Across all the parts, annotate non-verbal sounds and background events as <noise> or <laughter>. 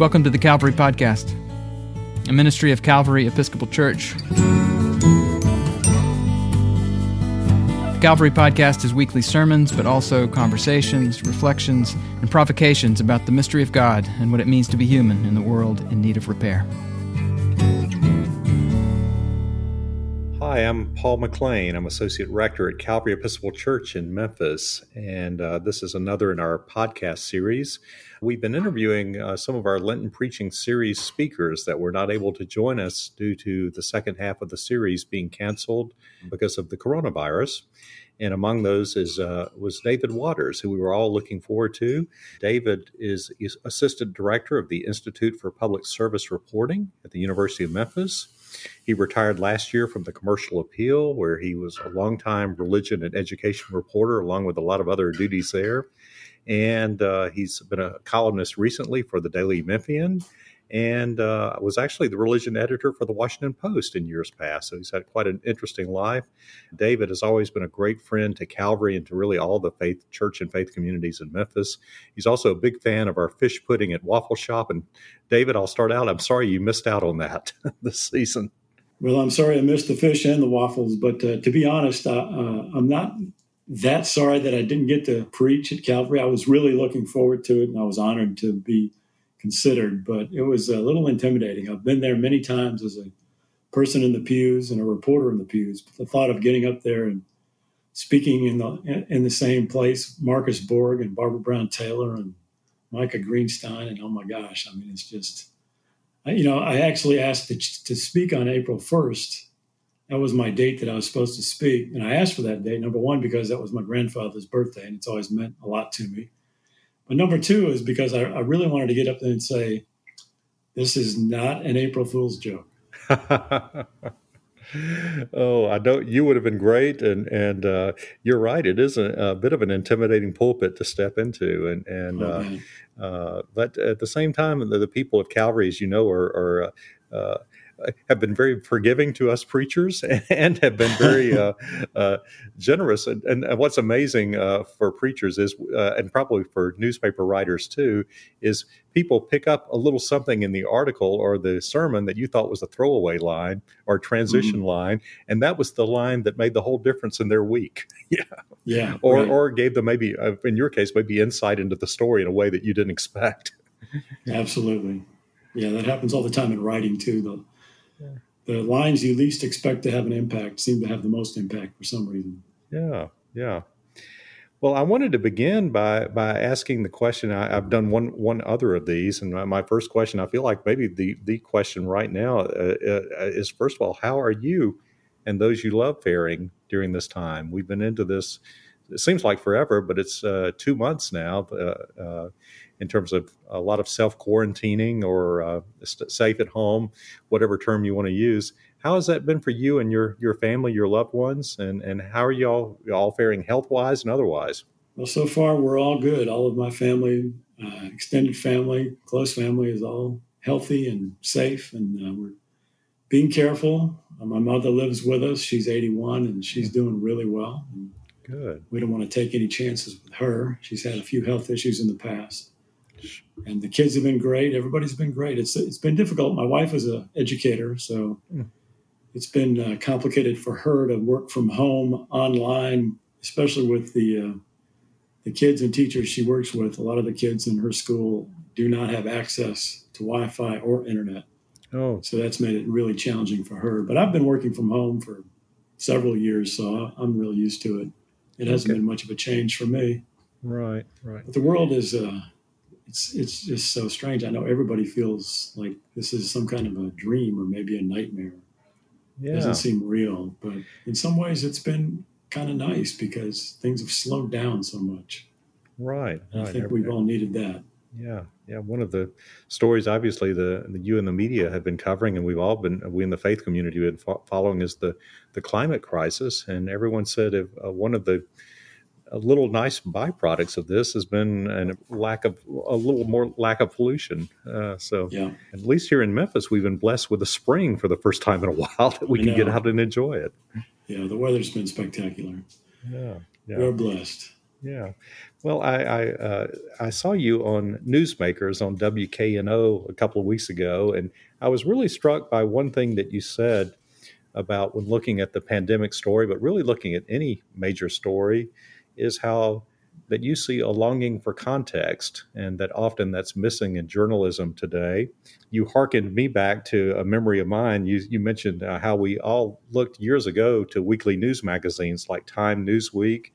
Welcome to the Calvary Podcast, a ministry of Calvary Episcopal Church. The Calvary Podcast is weekly sermons, but also conversations, reflections, and provocations about the mystery of God and what it means to be human in the world in need of repair. Hi, I'm Paul McLean. I'm Associate Rector at Calvary Episcopal Church in Memphis, and uh, this is another in our podcast series. We've been interviewing uh, some of our Lenten Preaching Series speakers that were not able to join us due to the second half of the series being canceled because of the coronavirus. And among those is uh, was David Waters, who we were all looking forward to. David is, is Assistant Director of the Institute for Public Service Reporting at the University of Memphis. He retired last year from the Commercial Appeal, where he was a longtime religion and education reporter, along with a lot of other duties there. And uh, he's been a columnist recently for the Daily Memphian and uh, was actually the religion editor for the Washington Post in years past. So he's had quite an interesting life. David has always been a great friend to Calvary and to really all the faith, church, and faith communities in Memphis. He's also a big fan of our fish pudding at Waffle Shop. And David, I'll start out. I'm sorry you missed out on that <laughs> this season. Well, I'm sorry I missed the fish and the waffles, but uh, to be honest, uh, uh, I'm not that sorry that I didn't get to preach at Calvary. I was really looking forward to it, and I was honored to be considered, but it was a little intimidating. I've been there many times as a person in the pews and a reporter in the pews, but the thought of getting up there and speaking in the in the same place, Marcus Borg and Barbara Brown Taylor and Micah Greenstein, and oh my gosh, I mean, it's just, you know, I actually asked to, to speak on April 1st. That was my date that I was supposed to speak. And I asked for that date, number one, because that was my grandfather's birthday, and it's always meant a lot to me. But number two is because I, I really wanted to get up there and say, this is not an April Fool's joke. <laughs> oh, I know you would have been great, and and uh, you're right. It is a, a, bit of an intimidating pulpit to step into, and and uh, uh, but at the same time, the, the, people of Calvary, as you know, are, are uh, have been very forgiving to us preachers <laughs> and have been very <laughs> uh, uh, generous. And, and, what's amazing uh, for preachers is, uh, and probably for newspaper writers too, is people pick up a little something in the article or the sermon that you thought was a throwaway line or transition mm-hmm. line, and that was the line that made the whole difference in their week. <laughs> yeah, yeah, or right. or gave them maybe, uh, in your case, maybe insight into the story in a way that you didn't expect. Absolutely. Yeah, that happens all the time in writing too. The lines you least expect to have an impact seem to have the most impact for some reason. Yeah, yeah. Well, I wanted to begin by by asking the question. I, have done one one other of these, and my, my, first question, I feel like maybe the the question right now uh, uh, is first of all, how are you and those you love faring during this time? We've been into this. It seems like forever, but it's uh, two months now. In terms of a lot of self quarantining or uh, safe at home, whatever term you want to use. How has that been for you and your your family, your loved ones, and and how are y'all all faring health wise and otherwise? Well, so far we're all good. All of my family, uh, extended family, close family is all healthy and safe, and uh, we're being careful. Uh, my mother lives with us. She's 81 and she's doing really well. And Good. We don't want to take any chances with her. She's had a few health issues in the past and the kids have been great. Everybody's been great. It's it's been difficult. My wife is an educator, so mm. it's been uh, complicated for her to work from home online, especially with the uh, the kids and teachers she works with. A lot of the kids in her school do not have access to Wi-Fi or internet. Oh, so that's made it really challenging for her. But I've been working from home for several years, so I'm real used to it. It hasn't okay. been much of a change for me. Right, right. But the world is. Uh, it's it's just so strange. I know everybody feels like this is some kind of a dream or maybe a nightmare. Yeah. It doesn't seem real, but in some ways it's been kind of nice because things have slowed down so much. Right. right. I think we've all needed that. Yeah, yeah. One of the stories, obviously, the, the you and the media have been covering, and we've all been, we in the faith community have been following, is the the climate crisis. And everyone said if uh, one of the a little nice byproducts of this has been a lack of a little more lack of pollution. Uh, so yeah. at least here in Memphis, we've been blessed with a spring for the first time in a <laughs> while that we I can know. get out and enjoy it. Yeah, the weather's been spectacular. Yeah, yeah. we're blessed. Yeah. Well, I I, uh, I, saw you on Newsmakers on WKNO a couple of weeks ago, and I was really struck by one thing that you said about when looking at the pandemic story, but really looking at any major story, is how that you see a longing for context, and that often that's missing in journalism today. You hearkened me back to a memory of mine. You, you mentioned uh, how we all looked years ago to weekly news magazines like Time, Newsweek,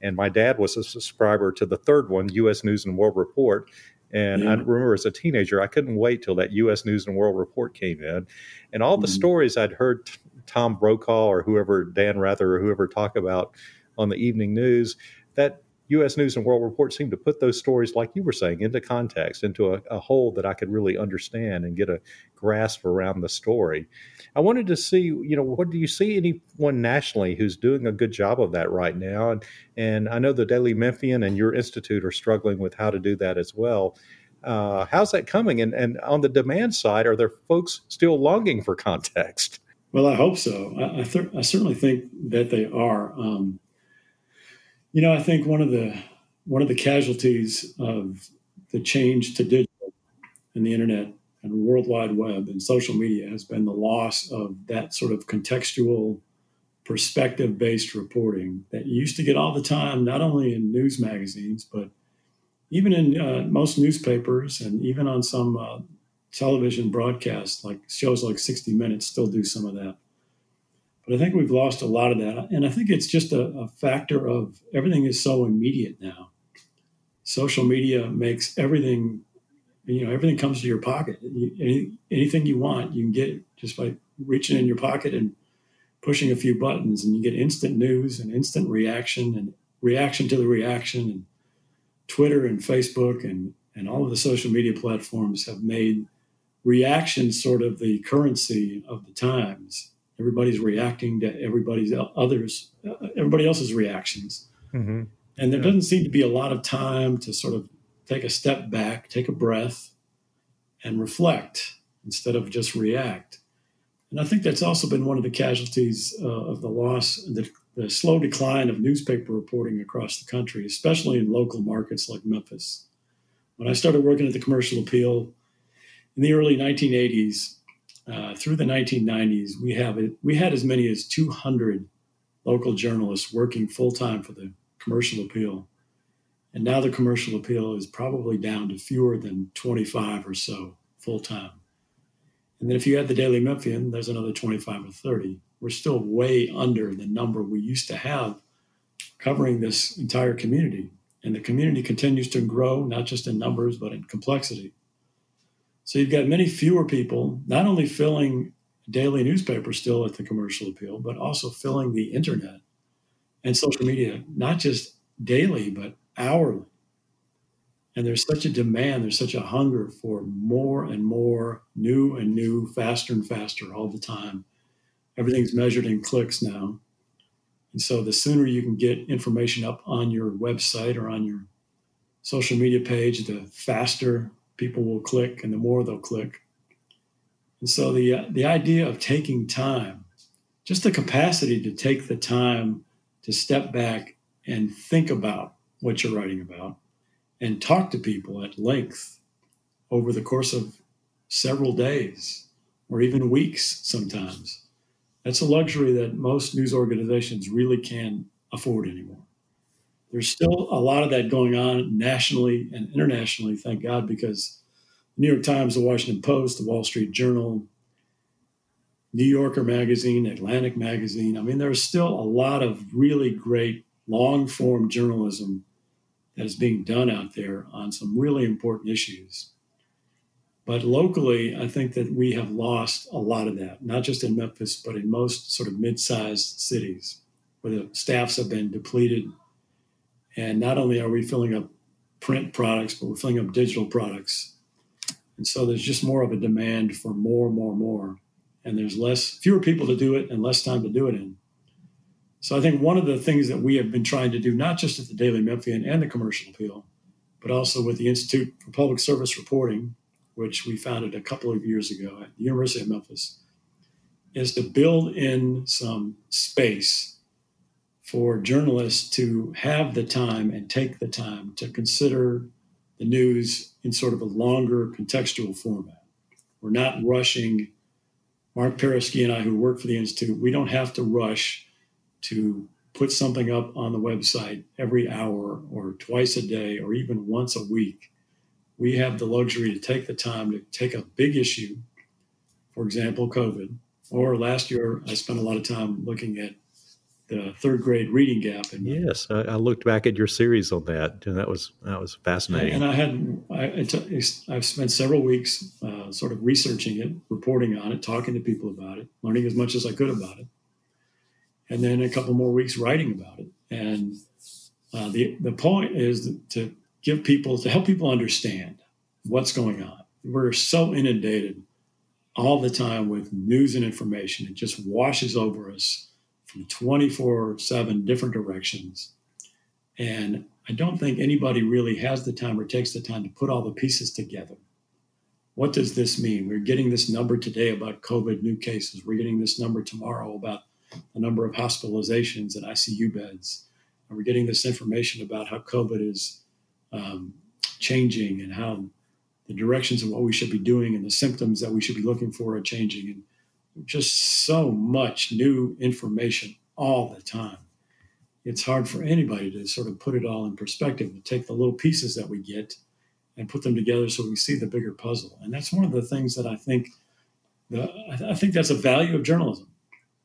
and my dad was a subscriber to the third one, U.S. News and World Report. And yeah. I remember as a teenager, I couldn't wait till that U.S. News and World Report came in, and all the mm-hmm. stories I'd heard Tom Brokaw or whoever Dan Rather or whoever talk about on the evening news that U.S. News and World Report seemed to put those stories, like you were saying, into context, into a, a whole that I could really understand and get a grasp around the story. I wanted to see, you know, what do you see anyone nationally who's doing a good job of that right now? And and I know the Daily Memphian and your institute are struggling with how to do that as well. Uh, how's that coming? And and on the demand side, are there folks still longing for context? Well, I hope so. I, I, th- I certainly think that they are. Um, you know, I think one of the one of the casualties of the change to digital and the internet and World Wide Web and social media has been the loss of that sort of contextual, perspective based reporting that you used to get all the time, not only in news magazines, but even in uh, most newspapers and even on some uh, television broadcasts, like shows like 60 Minutes, still do some of that. But I think we've lost a lot of that. And I think it's just a, a factor of everything is so immediate now. Social media makes everything, you know, everything comes to your pocket. Any, anything you want, you can get it just by reaching in your pocket and pushing a few buttons, and you get instant news and instant reaction and reaction to the reaction. And Twitter and Facebook and, and all of the social media platforms have made reaction sort of the currency of the times everybody's reacting to everybody's others everybody else's reactions mm-hmm. and there yeah. doesn't seem to be a lot of time to sort of take a step back take a breath and reflect instead of just react and i think that's also been one of the casualties uh, of the loss the, the slow decline of newspaper reporting across the country especially in local markets like memphis when i started working at the commercial appeal in the early 1980s uh, through the 1990s, we have it, we had as many as 200 local journalists working full time for the commercial appeal, and now the commercial appeal is probably down to fewer than 25 or so full time. And then if you add the Daily Memphian, there's another 25 or 30. We're still way under the number we used to have covering this entire community. And the community continues to grow, not just in numbers, but in complexity. So you've got many fewer people not only filling daily newspapers still at the commercial appeal, but also filling the internet and social media, not just daily, but hourly. And there's such a demand, there's such a hunger for more and more new and new, faster and faster all the time. Everything's measured in clicks now. And so the sooner you can get information up on your website or on your social media page, the faster people will click and the more they'll click. And so the, uh, the idea of taking time, just the capacity to take the time to step back and think about what you're writing about and talk to people at length over the course of several days or even weeks sometimes. That's a luxury that most news organizations really can't afford anymore. There's still a lot of that going on nationally and internationally, thank God, because the New York Times, the Washington Post, the Wall Street Journal, New Yorker Magazine, Atlantic Magazine. I mean, there's still a lot of really great long form journalism that is being done out there on some really important issues. But locally, I think that we have lost a lot of that, not just in Memphis, but in most sort of mid sized cities where the staffs have been depleted and not only are we filling up print products, but we're filling up digital products. And so there's just more of a demand for more, more, more. And there's less, fewer people to do it and less time to do it in. So I think one of the things that we have been trying to do, not just at the Daily Memphian and the Commercial Appeal, but also with the Institute for Public Service Reporting, which we founded a couple of years ago at the University of Memphis, is to build in some space for journalists to have the time and take the time to consider the news in sort of a longer contextual format. We're not rushing. Marc Perrusquia and I, who work for the Institute, we don't have to rush to put something up on the website every hour or twice a day or even once a week. We have the luxury to take the time to take a big issue, for example, COVID. Or last year, I spent a lot of time looking at the third grade reading gap. And yes, I, I, looked back at your series on that, and that was that was fascinating. And I had I, I've spent several weeks uh, sort of researching it, reporting on it, talking to people about it, learning as much as I could about it, and then a couple more weeks writing about it. And uh, the the point is to give people to help people understand what's going on. We're so inundated all the time with news and information; it just washes over us 24 7 different directions. And I don't think anybody really has the time or takes the time to put all the pieces together. What does this mean? We're getting this number today about COVID new cases. We're getting this number tomorrow about the number of hospitalizations and ICU beds. And we're getting this information about how COVID is um, changing and how the directions of what we should be doing and the symptoms that we should be looking for are changing. And just so much new information all the time. It's hard for anybody to sort of put it all in perspective, to take the little pieces that we get and put them together so we see the bigger puzzle. And that's one of the things that I think the, I think that's a value of journalism.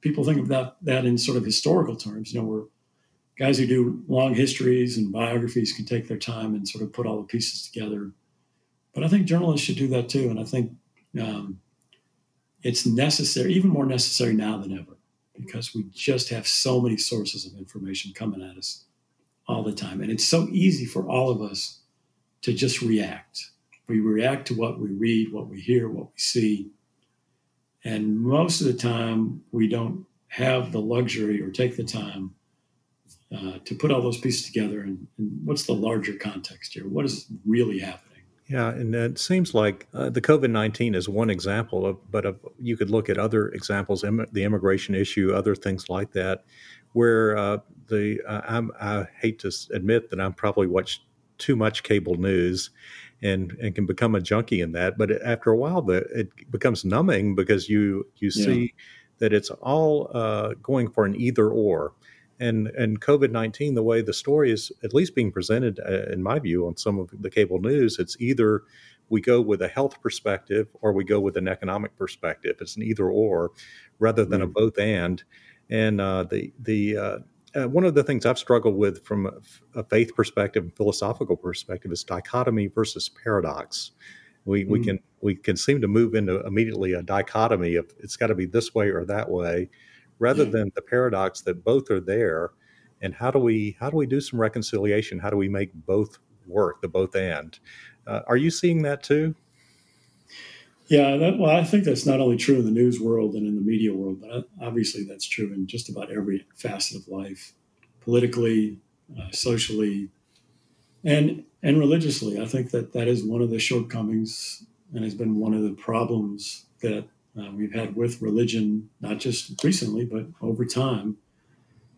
People think of that, that in sort of historical terms, you know, where guys who do long histories and biographies can take their time and sort of put all the pieces together. But I think journalists should do that too. And I think um, it's necessary, even more necessary now than ever, because we just have so many sources of information coming at us all the time. And it's so easy for all of us to just react. We react to what we read, what we hear, what we see. And most of the time, we don't have the luxury or take the time uh, to put all those pieces together. And, and what's the larger context here? What is really happening? Yeah, and it seems like uh, the COVID 19 is one example, of, but of, you could look at other examples, Im- the immigration issue, other things like that, where uh, the uh, i hate to admit that I'm probably watched too much cable news and, and can become a junkie in that. But after a while, the, it becomes numbing because you, you yeah. see that it's all uh, going for an either or and and COVID nineteen, the way the story is at least being presented, uh, in my view, on some of the cable news, it's either we go with a health perspective or we go with an economic perspective. It's an either or, rather than mm-hmm. a both and. And uh, the the uh, uh, one of the things I've struggled with from a, a faith perspective and philosophical perspective is dichotomy versus paradox. We, mm-hmm. we can we can seem to move into immediately a dichotomy of it's got to be this way or that way, rather than the paradox that both are there and how do we how do we do some reconciliation? How do we make both work the both and? Uh, are you seeing that too? Yeah that, well i think that's not only true in the news world and in the media world but obviously that's true in just about every facet of life politically uh, socially and and religiously. I think that that is one of the shortcomings and has been one of the problems that uh, we've had with religion, not just recently, but over time,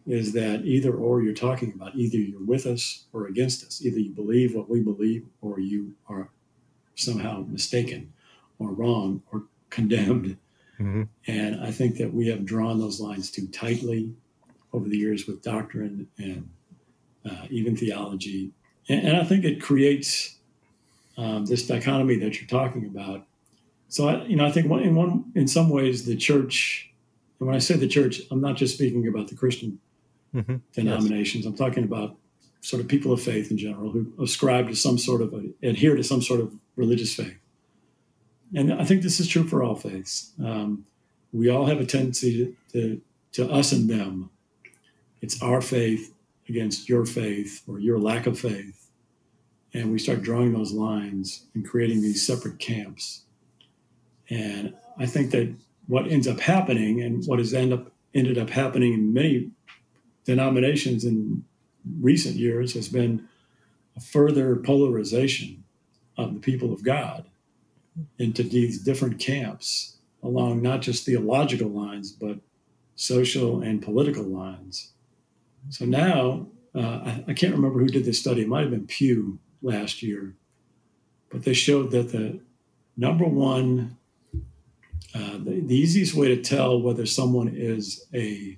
is that either or you're talking about. Either you're with us or against us. Either you believe what we believe or you are somehow mistaken or wrong or condemned. Mm-hmm. And I think that we have drawn those lines too tightly over the years with doctrine and uh, even theology. And, and, I think it creates um, this dichotomy that you're talking about so I, you know, I think one, in one, in some ways, the church. And when I say the church, I'm not just speaking about the Christian mm-hmm. denominations. Yes. I'm talking about sort of people of faith in general who ascribe to some sort of a, adhere to some sort of religious faith. And I think this is true for all faiths. Um, we all have a tendency to, to, to us and them. It's our faith against your faith or your lack of faith. And we start drawing those lines and creating these separate camps and I think that what ends up happening and what has end up ended up happening in many denominations in recent years has been a further polarization of the people of God into these different camps along not just theological lines but social and political lines So now, uh, I, I, can't remember who did this study. It might have been Pew last year, but they showed that the number one, uh, the, the easiest way to tell whether someone is a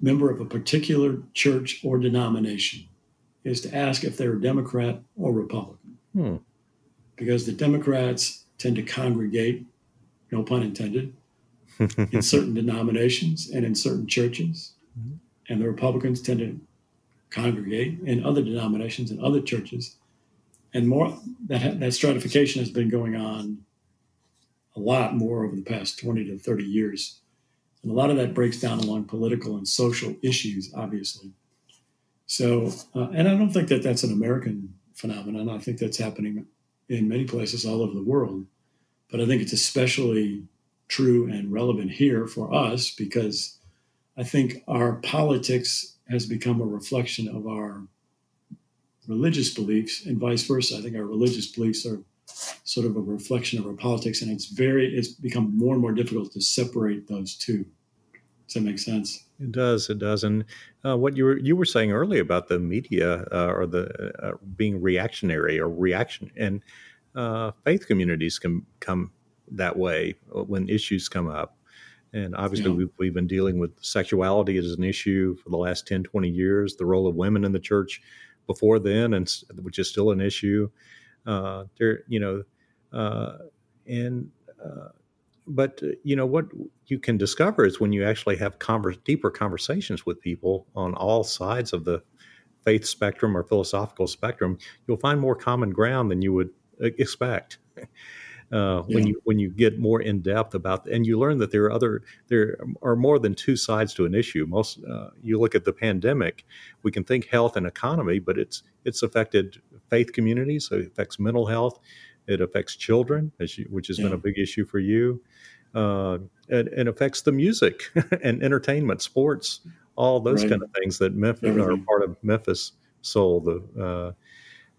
member of a particular church or denomination is to ask if they're a Democrat or Republican. Hmm. Because the Democrats tend to congregate, no pun intended, in <laughs> certain denominations and in certain churches. Mm-hmm. And the Republicans tend to congregate in other denominations and other churches. And more that that stratification has been going on a lot more over the past 20 to 30 years. And a lot of that breaks down along political and social issues, obviously. So, uh, and I don't think that that's an American phenomenon. I think that's happening in many places all over the world. But I think it's especially true and relevant here for us because I think our politics has become a reflection of our religious beliefs and vice versa. I think our religious beliefs are sort of a reflection of our politics, and it's very it's become more and more difficult to separate those two. Does that make sense? It does. It does. And uh, what you were you were saying earlier about the media uh, or the uh, being reactionary or reaction and uh, faith communities can come that way when issues come up. And obviously, yeah. we've, we've been dealing with sexuality as an issue for the last 10, 20 years, the role of women in the church before then, and which is still an issue. Uh, there, you know, uh, and uh, but uh, you know what you can discover is when you actually have converse, deeper conversations with people on all sides of the faith spectrum or philosophical spectrum, you'll find more common ground than you would uh, expect. Uh, yeah. when you when you get more in depth about and you learn that there are other there are more than two sides to an issue. Most uh, you look at the pandemic, we can think health and economy, but it's it's affected faith communities. So it affects mental health. It affects children, you, which has yeah. been a big issue for you. Uh, and, and affects the music <laughs> and entertainment, sports, all those right. kind of things that Memphis Everything. are part of Memphis soul. The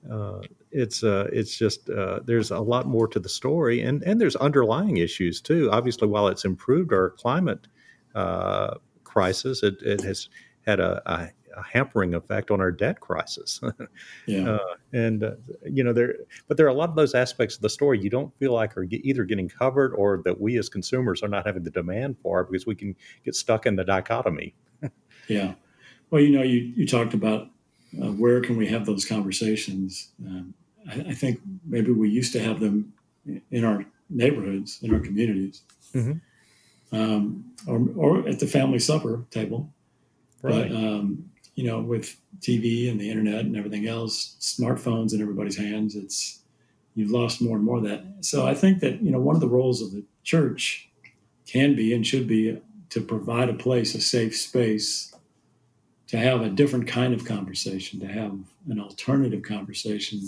uh, uh, it's uh, it's just uh, there's a lot more to the story, and and there's underlying issues too. Obviously, while it's improved our climate uh, crisis, it, it has had a, a, a, hampering effect on our debt crisis. <laughs> yeah, uh, and uh, you know there, but there are a lot of those aspects of the story you don't feel like are either getting covered or that we as consumers are not having the demand for because we can get stuck in the dichotomy. <laughs> yeah, well, you know, you you talked about uh, where can we have those conversations? Um, I, I, think maybe we used to have them in our neighborhoods, in our communities, mm-hmm. um, or, or, at the family supper table. Right. But, um, you know, with TV and the internet and everything else, smartphones in everybody's hands, it's you've lost more and more of that. So I think that you know one of the roles of the church can be and should be to provide a place, a safe space to have a different kind of conversation, to have an alternative conversation.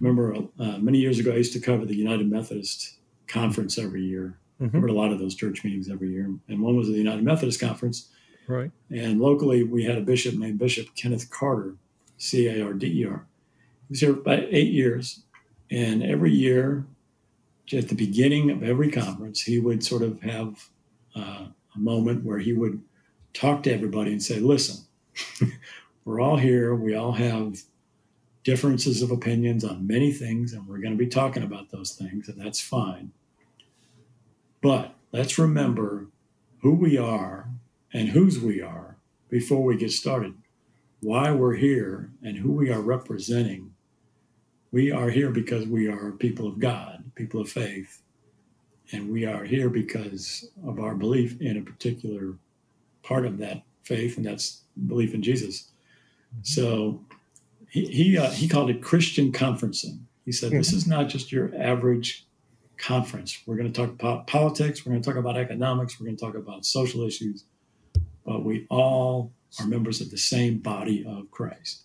Remember, uh, many years ago, I used to cover the United Methodist Conference every year. Mm-hmm. Covered a lot of those church meetings every year, and one was the United Methodist Conference. Right. And locally, we had a bishop named Bishop Kenneth Carder, C A R D E R. He was here about eight years, and every year, at the beginning of every conference, he would sort of have uh, a moment where he would talk to everybody and say, listen, <laughs> we're all here. We all have differences of opinions on many things, and we're going to be talking about those things, and that's fine. But let's remember who we are and whose we are before we get started, why we're here, and who we are representing. We are here because we are people of God, people of faith, and we are here because of our belief in a particular part of that faith, and that's belief in Jesus. So he he, uh, he called it Christian conferencing. He said, "This mm-hmm. is not just your average conference. We're going to talk about politics. We're going to talk about economics. We're going to talk about social issues, but we all are members of the same body of Christ.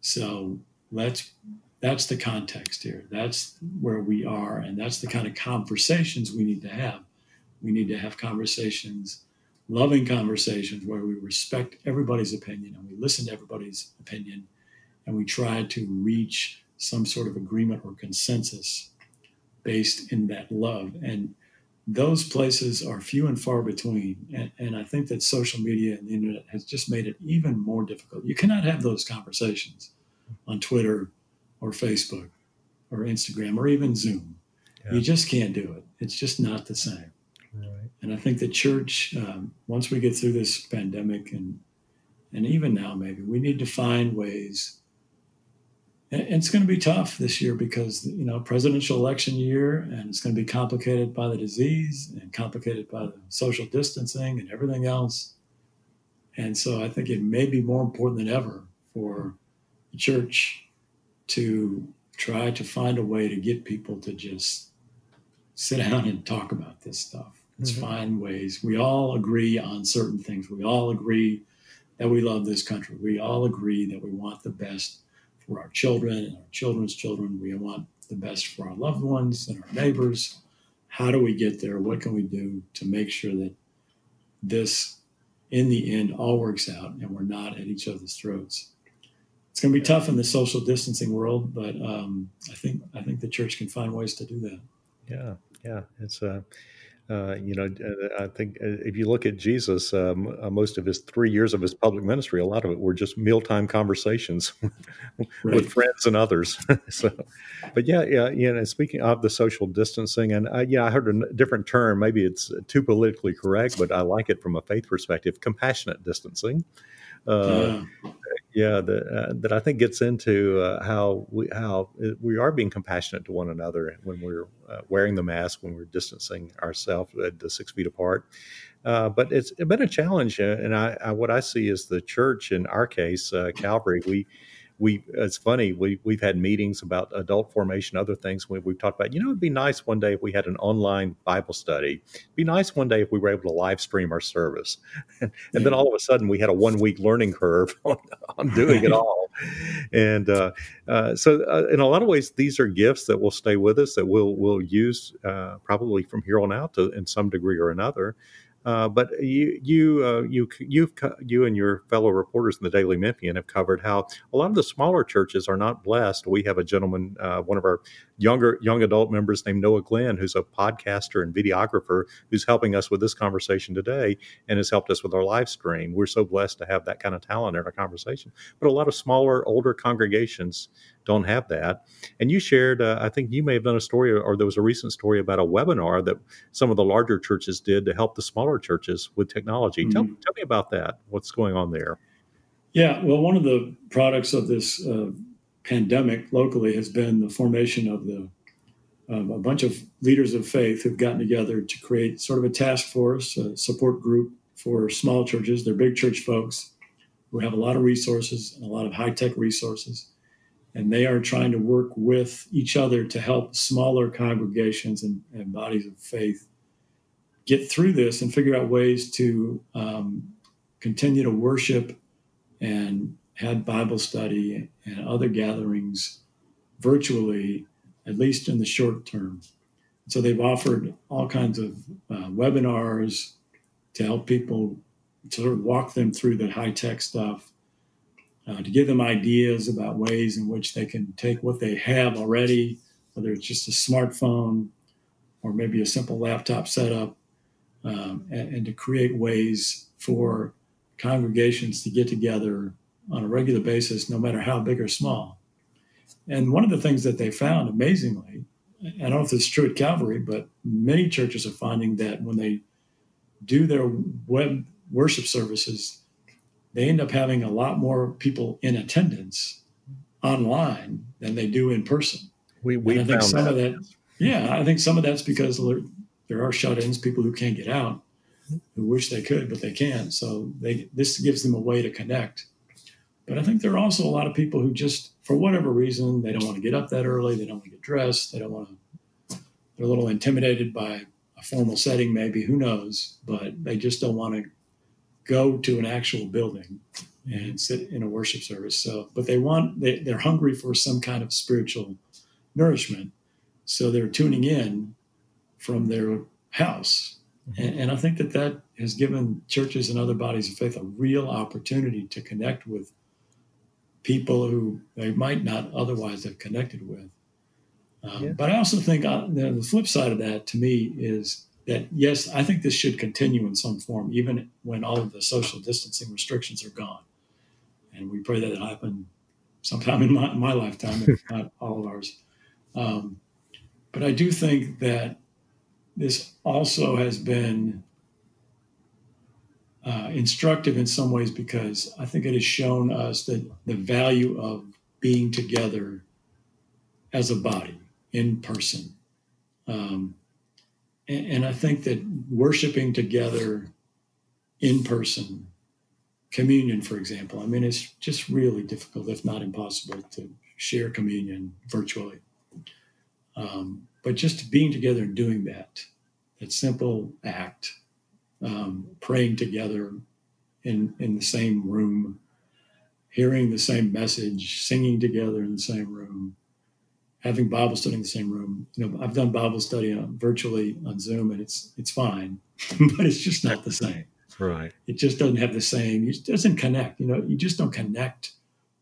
So let's." That's the context here. That's where we are, and that's the kind of conversations we need to have. We need to have conversations loving conversations where we respect everybody's opinion and we listen to everybody's opinion and we try to reach some sort of agreement or consensus based in that love. And those places are few and far between. And, and, I think that social media and the internet has just made it even more difficult. You cannot have those conversations on Twitter or Facebook or Instagram or even Zoom. Yeah. You just can't do it. It's just not the same. Right. And I think the church, um, once we get through this pandemic and and even now, maybe we need to find ways it's going to be tough this year because you know presidential election year and it's going to be complicated by the disease and complicated by the social distancing and everything else. And so i think it may be more important than ever for the church to try to find a way to get people to just sit down and talk about this stuff. Let's mm-hmm. find ways. We all agree on certain things. We all agree that we love this country. We all agree that we want the best for our children and our children's children. We want the best for our loved ones and our neighbors. How do we get there? What can we do to make sure that this, in the end, all works out and we're not at each other's throats? It's going to be tough in the social distancing world, but um, I think I think the church can find ways to do that. Yeah, yeah, it's a. Uh uh, you know, uh, I think uh, if you look at Jesus, um, uh, most of his three years of his public ministry, a lot of it were just mealtime conversations <laughs> right. with friends and others. <laughs> so, but yeah, yeah, you know, speaking of the social distancing, and I, yeah, I heard a different term. Maybe it's too politically correct, but I like it from a faith perspective: compassionate distancing. Uh, yeah that uh, that I think gets into uh, how we how we are being compassionate to one another when we're uh, wearing the mask, when we're distancing ourselves at the six feet apart. Uh, but it's been a challenge, uh, and I, I, what I see is the church in our case, uh, Calvary. We we it's funny we we've had meetings about adult formation other things we, we've talked about you know it'd be nice one day if we had an online bible study. It'd be nice one day if we were able to live stream our service. <laughs> And, and then all of a sudden we had a one week learning curve <laughs> on, on doing it all. And uh, uh, so uh, in a lot of ways these are gifts that will stay with us that we'll we'll use uh, probably from here on out to, in some degree or another uh, but you, you, uh, you, you, you, and your fellow reporters in the Daily Memphian have covered how a lot of the smaller churches are not blessed. We have a gentleman, uh, one of our younger young adult members named Noah Glenn, who's a podcaster and videographer, who's helping us with this conversation today and has helped us with our live stream. We're so blessed to have that kind of talent in our conversation. But a lot of smaller, older congregations don't have that. And you shared, uh, I think you may have done a story, or there was a recent story about a webinar that some of the larger churches did to help the smaller churches with technology. Mm-hmm. Tell, tell me about that. What's going on there? Yeah, well, one of the products of this uh, pandemic locally has been the formation of the um, a bunch of leaders of faith who've gotten together to create sort of a task force, a support group for small churches. They're big church folks who have a lot of resources and a lot of high tech resources and they are trying to work with each other to help smaller congregations and, and bodies of faith get through this and figure out ways to um, continue to worship and had Bible study and other gatherings virtually, at least in the short term. So they've offered all kinds of uh, webinars to help people to sort of walk them through the high tech stuff uh, to give them ideas about ways in which they can take what they have already, whether it's just a smartphone or maybe a simple laptop setup, um, and, and to create ways for congregations to get together on a regular basis, no matter how big or small. And one of the things that they found amazingly, I don't know if it's true at Calvary, but many churches are finding that when they do their web worship services, they end up having a lot more people in attendance online than they do in person. We we I think some that. of that. Yeah, I think some of that's because there, there are shut-ins, people who can't get out, who wish they could but they can't. So they this gives them a way to connect. But I think there are also a lot of people who just, for whatever reason, they don't want to get up that early. They don't want to get dressed. They don't want to. They're a little intimidated by a formal setting, maybe. Who knows? But they just don't want to go to an actual building and sit in a worship service. So, but they want they, they're hungry for some kind of spiritual nourishment, so they're tuning in from their house. Mm-hmm. And, and I think that that has given churches and other bodies of faith a real opportunity to connect with people who they might not otherwise have connected with. Um, yeah. But I also think uh, the flip side of that to me is that yes, I think this should continue in some form, even when all of the social distancing restrictions are gone. And we pray that it happen sometime in my, my lifetime, if not all of ours. Um, but I do think that this also has been uh, instructive in some ways because I think it has shown us that the value of being together as a body in person. Um, and, I think that worshiping together in person, communion, for example, I mean, it's just really difficult, if not impossible, to share communion virtually. Um, but just being together and doing that, that simple act, um, praying together in, in the same room, hearing the same message, singing together in the same room, having Bible study in the same room. You know, I've done Bible study on, virtually on Zoom, and it's it's fine, <laughs> but it's just not the same. Right. It just doesn't have the same. It doesn't connect. You know, you just don't connect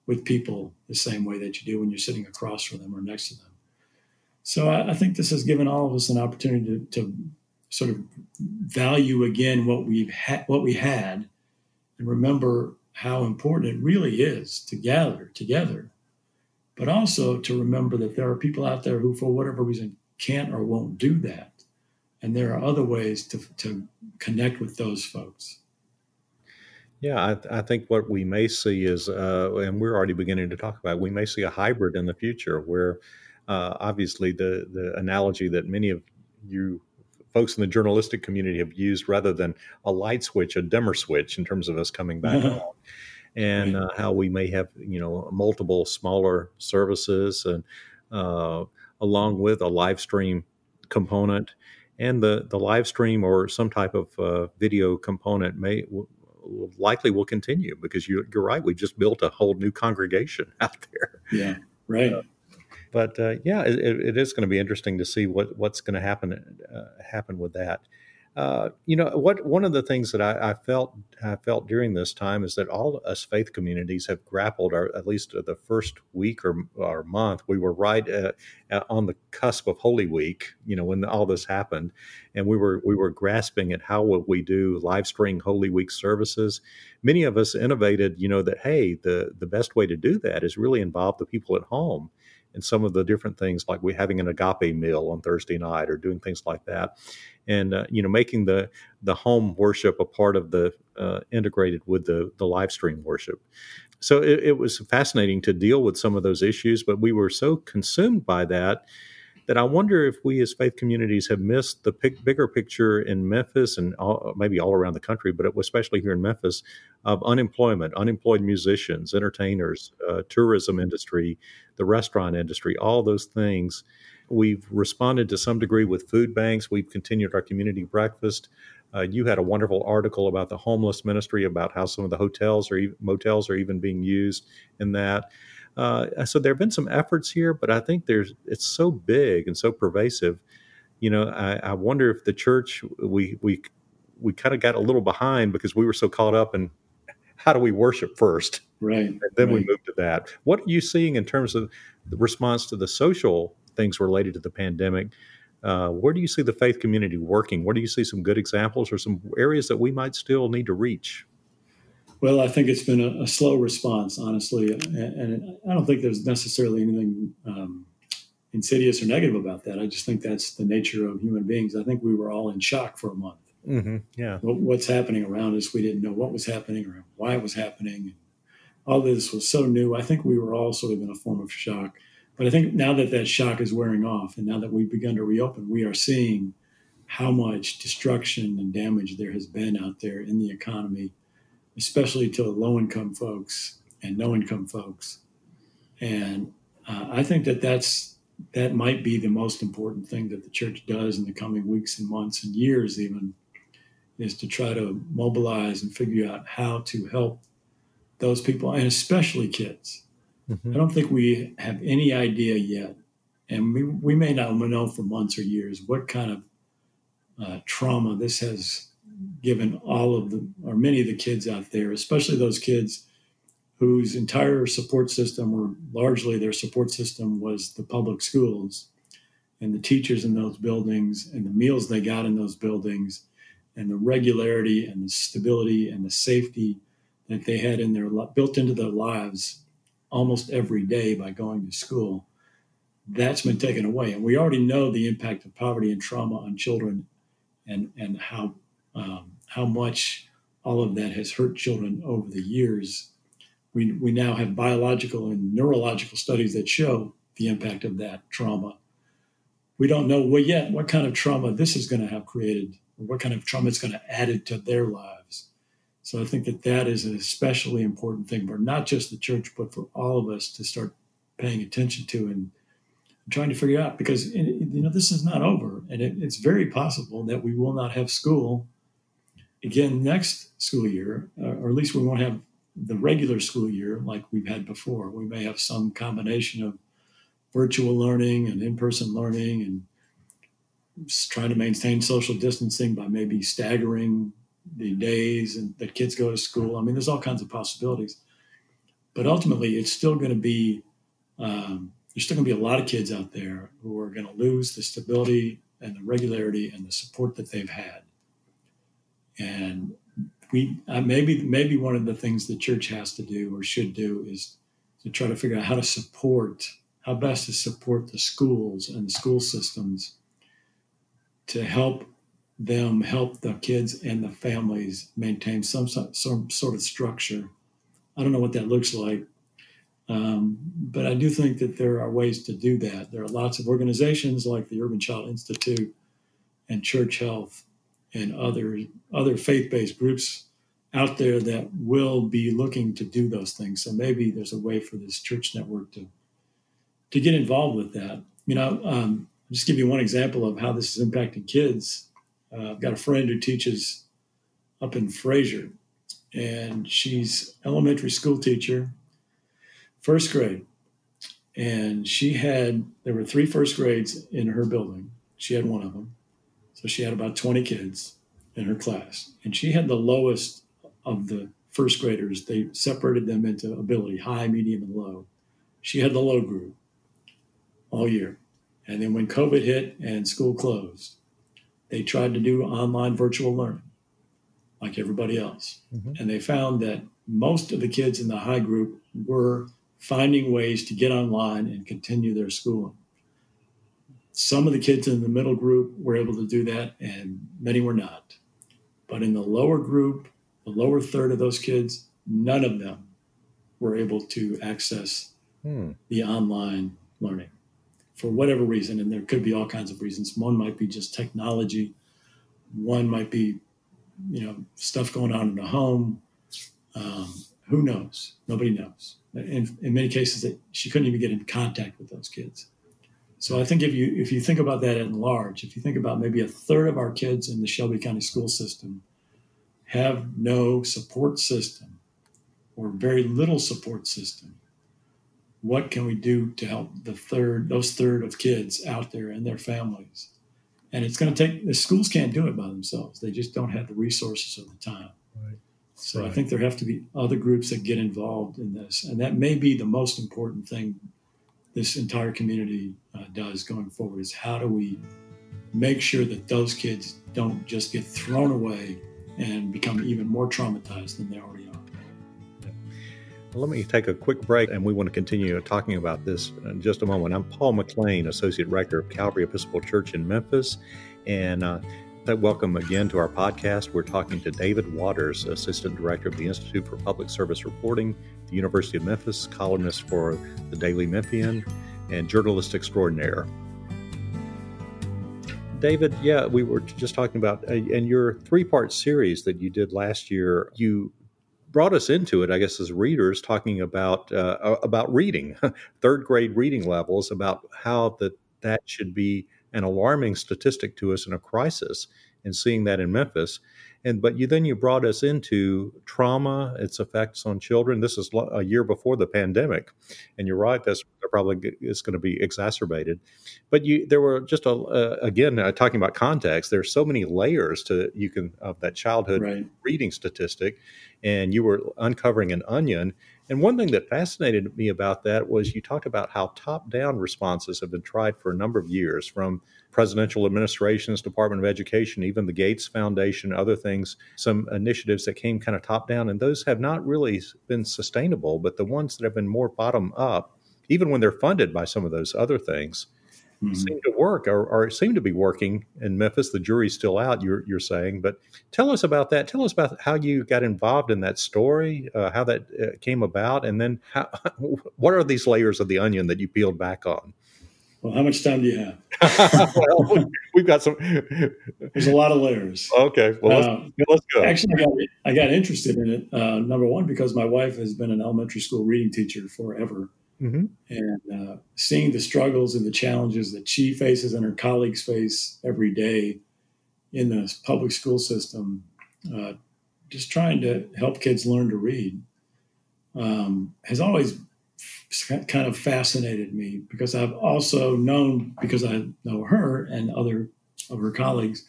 with people the same way that you do when you're sitting across from them or next to them. So I, I think this has given all of us an opportunity to, to sort of value again what we've had, what we had, and remember how important it really is to gather together but also to remember that there are people out there who, for whatever reason, can't or won't do that. And there are other ways to, to connect with those folks. Yeah, I, I think what we may see is, uh, and we're already beginning to talk about, we may see a hybrid in the future where uh, obviously the, the analogy that many of you folks in the journalistic community have used rather than a light switch, a dimmer switch in terms of us coming back <laughs> on and uh, how we may have you know multiple smaller services and uh, along with a live stream component. And the the live stream or some type of uh, video component may w- likely will continue because you, are right we just built a whole new congregation <laughs> out there. Yeah right. But uh, yeah it, it is going to be interesting to see what what's going to happen uh, happen with that uh, you know what? One of the things that I, I, felt I felt during this time is that all us faith communities have grappled, or at least the first week or, or month, we were right at, at, on the cusp of Holy Week. You know when all this happened, and we were we were grasping at how would we do live stream Holy Week services. Many of us innovated, you know, that hey, the the best way to do that is really involve the people at home and some of the different things like we having an agape meal on Thursday night or doing things like that and uh, you know making the the home worship a part of the uh, integrated with the the live stream worship. So it, it, was fascinating to deal with some of those issues, but we were so consumed by that that I wonder if we as faith communities have missed the big, bigger picture in Memphis and all, maybe all around the country, but especially here in Memphis, of unemployment, unemployed musicians, entertainers, uh, tourism industry, the restaurant industry, all those things We've responded to some degree with food banks. We've continued our community breakfast. Uh, you had a wonderful article about the homeless ministry, about how some of the hotels or motels are even being used in that. Uh, so there have been some efforts here, but I think there's it's so big and so pervasive. You know, I, I wonder if the church we we we kind of got a little behind because we were so caught up in how do we worship first, right? And then right. we moved to that. What are you seeing in terms of the response to the social things related to the pandemic. Uh, where do you see the faith community working? Where do you see some good examples or some areas that we might still need to reach? Well, I think it's been a, a slow response, honestly, and, and, I don't think there's necessarily anything um, insidious or negative about that. I just think that's the nature of human beings. I think we were all in shock for a month. Mm-hmm. Yeah, what's happening around us? We didn't know what was happening or why it was happening. All this was so new. I think we were all sort of in a form of shock. But I think now that that shock is wearing off, and now that we've begun to reopen, we are seeing how much destruction and damage there has been out there in the economy, especially to low income folks and no income folks. And uh, I think that that's that might be the most important thing that the church does in the coming weeks and months and years, even, is to try to mobilize and figure out how to help those people, and especially kids Mm-hmm. I don't think we have any idea yet, and we, we may not know for months or years what kind of uh, trauma this has given all of the or many of the kids out there, especially those kids whose entire support system or largely their support system was the public schools and the teachers in those buildings and the meals they got in those buildings and the regularity and the stability and the safety that they had in their built into their lives almost every day by going to school that's been taken away. And we already know the impact of poverty and trauma on children and and how um, how much all of that has hurt children over the years. We, we now have biological and neurological studies that show the impact of that trauma. We don't know well yet what kind of trauma this is going to have created or what kind of trauma it's going to add to their lives. So i think that that is an especially important thing for not just the church but for all of us to start paying attention to and trying to figure out because you know this is not over and it, it's very possible that we will not have school again next school year uh, or at least we won't have the regular school year like we've had before. We may have some combination of virtual learning and in-person learning and trying to maintain social distancing by maybe staggering the days and that kids go to school. I mean there's all kinds of possibilities. But ultimately it's still going to be um, there's still going to be a lot of kids out there who are going to lose the stability and the regularity and the support that they've had. And we uh, maybe maybe one of the things the church has to do or should do is to try to figure out how to support how best to support the schools and the school systems to help them help the kids and the families maintain some some sort of structure. I don't know what that looks like, um, but I do think that there are ways to do that. There are lots of organizations like the Urban Child Institute and Church Health and other other faith-based groups out there that will be looking to do those things. So maybe there's a way for this church network to to get involved with that. You know, um, I'll just give you one example of how this is impacting kids. Uh, I've got a friend who teaches up in Frayser, and she's elementary school teacher first grade. And she had, there were three first grades in her building. She had one of them. So she had about 20 kids in her class. And she had the lowest of the first graders. They separated them into ability high, medium, and low. She had the low group all year. And then when COVID hit and school closed, they tried to do online virtual learning like everybody else. Mm-hmm. And they found that most of the kids in the high group were finding ways to get online and continue their schooling. Some of the kids in the middle group were able to do that, and many were not. But in the lower group, the lower third of those kids, none of them were able to access hmm. the online learning for whatever reason. And there could be all kinds of reasons. One might be just technology, one might be, you know, stuff going on in the home. Um, who knows? Nobody knows in, in many cases that she couldn't even get in contact with those kids. So I think if you if you think about that at large, if you think about maybe a third of our kids in the Shelby County school system have no support system or very little support system, what can we do to help the third those third of kids out there and their families? And it's going to take the schools can't do it by themselves. They just don't have the resources or the time. Right. So right. I think there have to be other groups that get involved in this, and that may be the most important thing this entire community uh, does going forward. Is how do we make sure that those kids don't just get thrown away and become even more traumatized than they already are. Well, let me take a quick break, and we want to continue talking about this in just a moment. I'm Paul McLean, Associate Rector of Calvary Episcopal Church in Memphis, and uh, Welcome again to our podcast. We're talking to David Waters, Assistant Director of the Institute for Public Service Reporting, the University of Memphis, columnist for the Daily Memphian, and journalist extraordinaire. David, yeah, we were just talking about, uh, and your three part series that you did last year, you brought us into it, I guess, as readers, talking about uh, about reading, <laughs> third grade reading levels, about how that that should be an alarming statistic to us in a crisis and seeing that in Memphis. And but you then you brought us into trauma, its effects on children. This is a year before the pandemic, and you're right. That's probably is going to be exacerbated. But you there were just a uh, again uh, talking about context. There's so many layers to you can of that childhood right. reading statistic, and you were uncovering an onion And one thing that fascinated me about that was you talked about how top down responses have been tried for a number of years from presidential administrations, Department of Education, even the Gates Foundation, other things, some initiatives that came kind of top down. And those have not really been sustainable, but the ones that have been more bottom up, even when they're funded by some of those other things, mm-hmm. seem to work or, or, seem to be working in Memphis. The jury's still out, you're, you're saying. But tell us about that. Tell us about how you got involved in that story, uh, how that uh, came about, and then how, <laughs> what are these layers of the onion that you peeled back on? Well, how much time do you have? <laughs> well, we've got some. <laughs> There's a lot of layers. Okay, well, let's, uh, let's go. Actually, I got, I got interested in it. Uh, number one, because my wife has been an elementary school reading teacher forever, Mm-hmm. And uh, seeing the struggles and the challenges that she faces and her colleagues face every day in the public school system, uh, just trying to help kids learn to read, um, has always kind of fascinated me because I've also known, because I know her and other of her colleagues,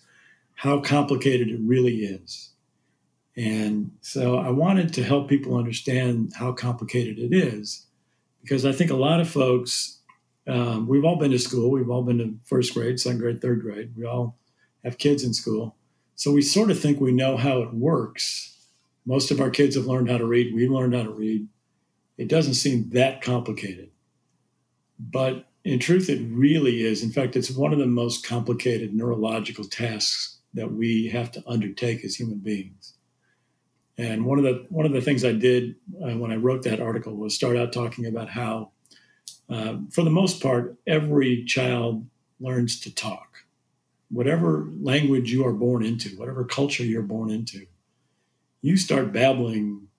how complicated it really is. And so I wanted to help people understand how complicated it is because I think a lot of folks, um, we've all been to school, we've all been to first grade, second grade, third grade, we all have kids in school. So we sort of think we know how it works. Most of our kids have learned how to read, we learned how to read. It doesn't seem that complicated. But in truth, it really is. In fact, it's one of the most complicated neurological tasks that we have to undertake as human beings. And one of the one of the things I did uh, when I wrote that article was start out talking about how, uh, for the most part, every child learns to talk, whatever language you are born into, whatever culture you're born into, you start babbling,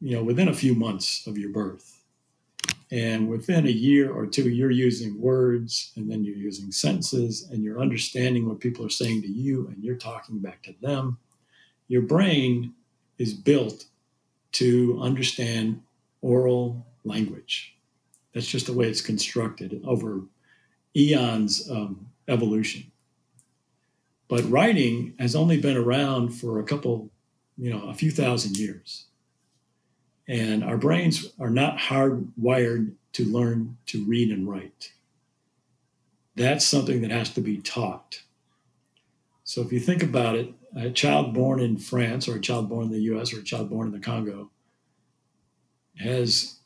you know, within a few months of your birth, and within a year or two, you're using words, and then you're using sentences, and you're understanding what people are saying to you, and you're talking back to them. Your brain is built to understand oral language. That's just the way it's constructed over eons of evolution. But writing has only been around for a couple, you know, a few thousand years. And our brains are not hardwired to learn to read and write. That's something that has to be taught. So if you think about it, a child born in France or a child born in the US or a child born in the Congo has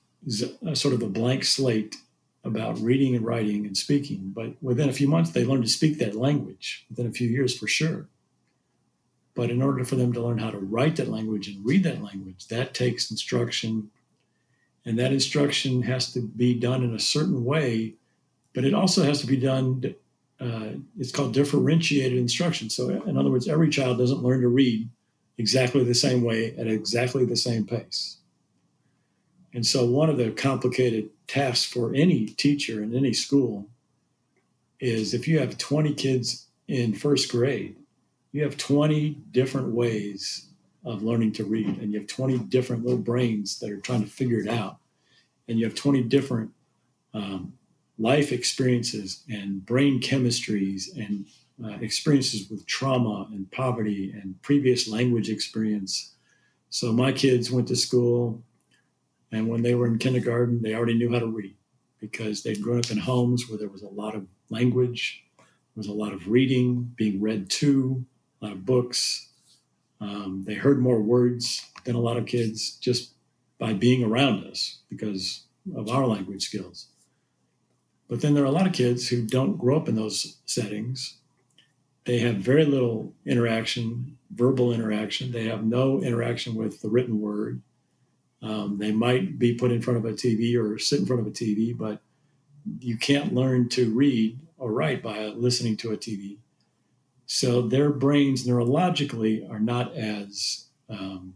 a, sort of a blank slate about reading and writing and speaking. But within a few months, they learn to speak that language, within a few years for sure. But in order for them to learn how to write that language and read that language, that takes instruction. And that instruction has to be done in a certain way, but it also has to be done uh, it's called differentiated instruction. So, in other words, every child doesn't learn to read exactly the same way at exactly the same pace. And so, one of the complicated tasks for any teacher in any school is if you have 20 kids in first grade, you have 20 different ways of learning to read, and you have 20 different little brains that are trying to figure it out, and you have 20 different um, life experiences and brain chemistries and uh, experiences with trauma and poverty and previous language experience. So my kids went to school, and when they were in kindergarten, they already knew how to read because they'd grown up in homes where there was a lot of language, there was a lot of reading, being read to, a lot of books. Um, they heard more words than a lot of kids just by being around us because of our language skills. But then there are a lot of kids who don't grow up in those settings. They have very little interaction, verbal interaction. They have no interaction with the written word. Um, they might be put in front of a TV or sit in front of a TV, but you can't learn to read or write by listening to a TV. So their brains neurologically are not as um,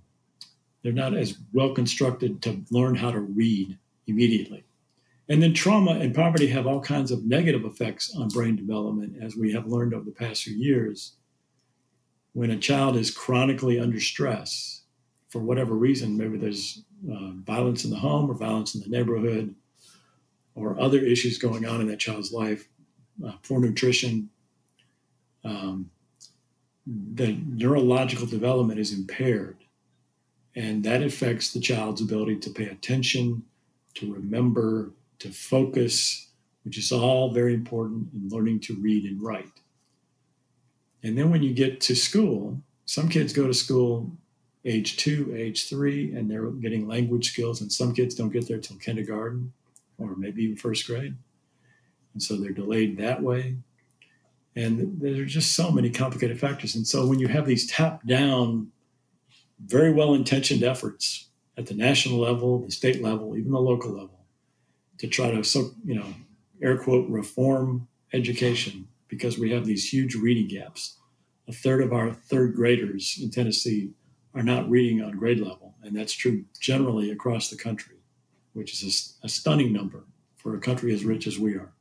they're not as well constructed to learn how to read immediately. And then trauma and poverty have all kinds of negative effects on brain development, as we have learned over the past few years. When a child is chronically under stress, for whatever reason, maybe there's uh, violence in the home or violence in the neighborhood, or other issues going on in that child's life, uh, poor nutrition, um, the neurological development is impaired. And that affects the child's ability to pay attention, to remember, to focus, which is all very important in learning to read and write. And then when you get to school, some kids go to school age two, age three, and they're getting language skills, and some kids don't get there till kindergarten or maybe even first grade. And so they're delayed that way. And there's just so many complicated factors. And so when you have these top down, very well intentioned efforts at the national level, the state level, even the local level, to try to, so, you know, air quote, reform education because we have these huge reading gaps. A third of our third graders in Tennessee are not reading on grade level, and that's true generally across the country, which is a, a stunning number for a country as rich as we are.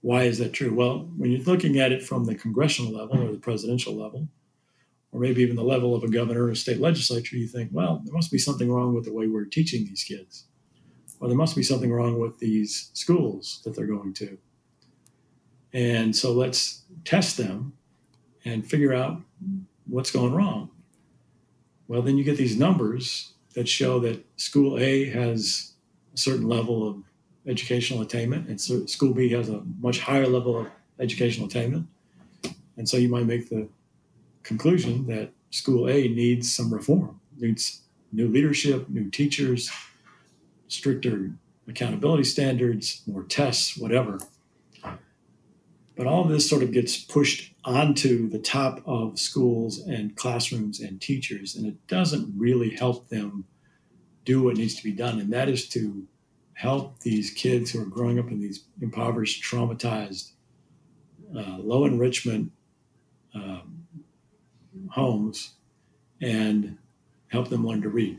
Why is that true? Well, when you're looking at it from the congressional level or the presidential level, or maybe even the level of a governor or state legislature, you think, well, there must be something wrong with the way we're teaching these kids. Or there must be something wrong with these schools that they're going to. And so let's test them and figure out what's going wrong. Well, then you get these numbers that show that school A has a certain level of educational attainment, and so school B has a much higher level of educational attainment. And so you might make the conclusion that school A needs some reform, needs new leadership, new teachers, stricter accountability standards, more tests, whatever. But all of this sort of gets pushed onto the top of schools and classrooms and teachers, and it doesn't really help them do what needs to be done, and that is to help these kids who are growing up in these impoverished, traumatized, uh, low enrichment um, homes and help them learn to read.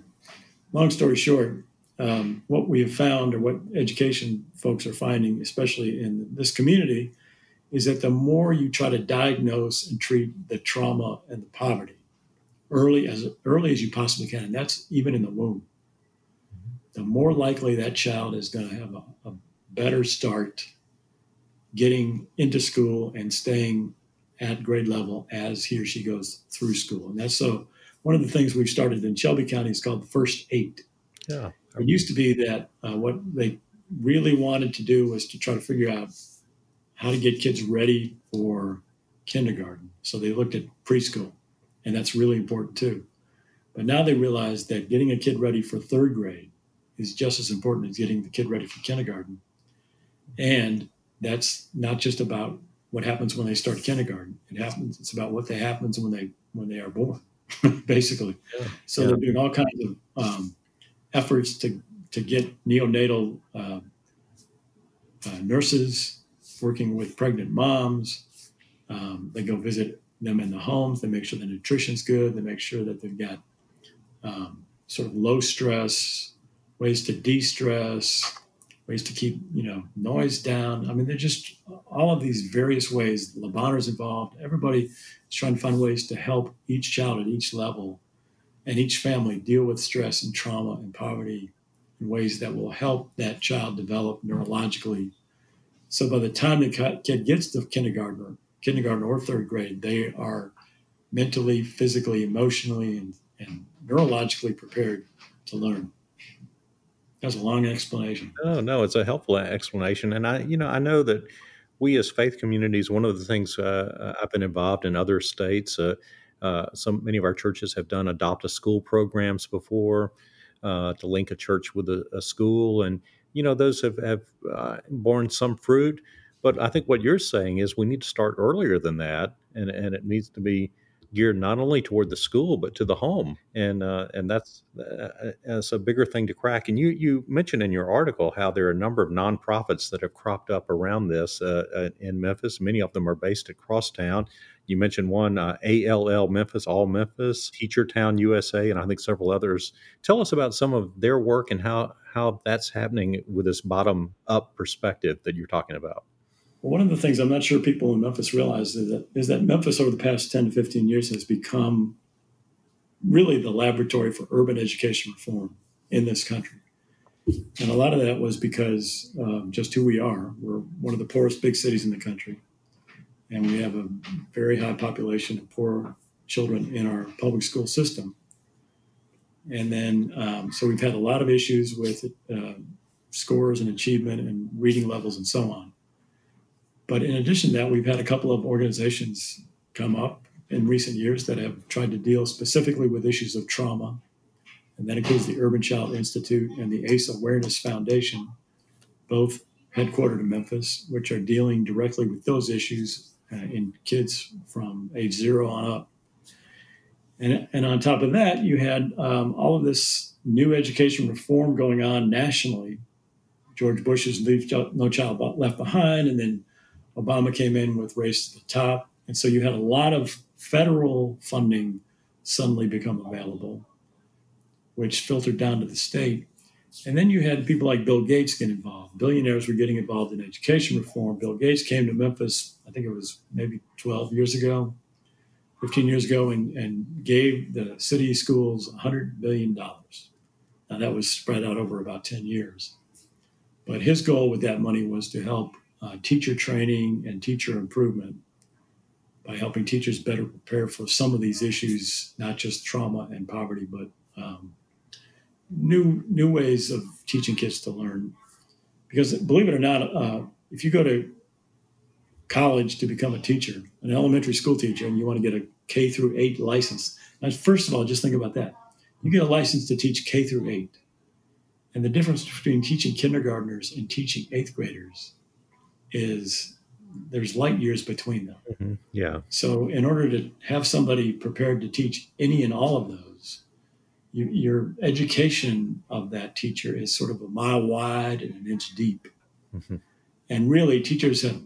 Long story short, um, what we have found, or what education folks are finding, especially in this community, is that the more you try to diagnose and treat the trauma and the poverty early as early as you possibly can, and that's even in the womb, the more likely that child is going to have a, a better start getting into school and staying at grade level as he or she goes through school. And that's so one of the things we've started in Shelby County is called the first eight. Yeah. It used to be that uh, what they really wanted to do was to try to figure out how to get kids ready for kindergarten. So they looked at preschool, and that's really important too. But now they realize that getting a kid ready for third grade is just as important as getting the kid ready for kindergarten. And that's not just about what happens when they start kindergarten. It happens. It's about what they happens when they when they are born, <laughs> basically. Yeah. So yeah. they're doing all kinds of um, efforts to to get neonatal uh, uh, nurses working with pregnant moms. Um, they go visit them in the homes. They make sure the nutrition's good. They make sure that they've got um, sort of low stress ways to de-stress, ways to keep you know noise down. I mean, they're just all of these various ways. Bonheur's involved. Everybody is trying to find ways to help each child at each level and each family deal with stress and trauma and poverty in ways that will help that child develop neurologically. So by the time the kid gets to kindergarten kindergarten or third grade, they are mentally, physically, emotionally, and, and neurologically prepared to learn. That's a long explanation. No, no, it's a helpful explanation. And I, you know, I know that we as faith communities, one of the things uh, I've been involved in other states, uh, uh, some many of our churches have done adopt a school programs before uh, to link a church with a, a, school, and you know those have have uh, borne some fruit. But I think what you're saying is we need to start earlier than that, and and it needs to be geared not only toward the school but to the home, and uh, and that's uh, that's a bigger thing to crack. And you you mentioned in your article how there are a number of nonprofits that have cropped up around this uh, uh in Memphis. Many of them are based at Crosstown. You mentioned one, uh, ALL Memphis, All Memphis, Teacher Town USA, and I think several others. Tell us about some of their work and how how that's happening with this bottom up perspective that you're talking about. One of the things I'm not sure people in Memphis realize is that, is that Memphis over the past 10 to 15 years has become really the laboratory for urban education reform in this country. And a lot of that was because um, just who we are. We're one of the poorest big cities in the country. And we have a very high population of poor children in our public school system. And then, um, so we've had a lot of issues with uh, scores and achievement and reading levels and so on. But in addition to that, we've had a couple of organizations come up in recent years that have tried to deal specifically with issues of trauma. And that includes the Urban Child Institute and the ACE Awareness Foundation, both headquartered in Memphis, which are dealing directly with those issues uh, in kids from age zero on up. And, and on top of that, you had um, all of this new education reform going on nationally. George Bush's Leave No Child Left Behind, and then Obama came in with Race to the Top. And so you had a lot of federal funding suddenly become available, which filtered down to the state. And then you had people like Bill Gates get involved. Billionaires were getting involved in education reform. Bill Gates came to Memphis, I think it was maybe 12 years ago, 15 years ago, and, and gave the city schools $100 billion. Now, that was spread out over about 10 years. But his goal with that money was to help uh, teacher training and teacher improvement by helping teachers better prepare for some of these issues, not just trauma and poverty, but um, new new ways of teaching kids to learn. Because believe it or not, uh, if you go to college to become a teacher, an elementary school teacher, and you want to get a K through eight license, now first of all, just think about that. You get a license to teach K through eight, and the difference between teaching kindergartners and teaching eighth graders is there's light years between them. Mm-hmm. Yeah. So in order to have somebody prepared to teach any and all of those, you, your education of that teacher is sort of a mile wide and an inch deep. Mm-hmm. And really, teachers have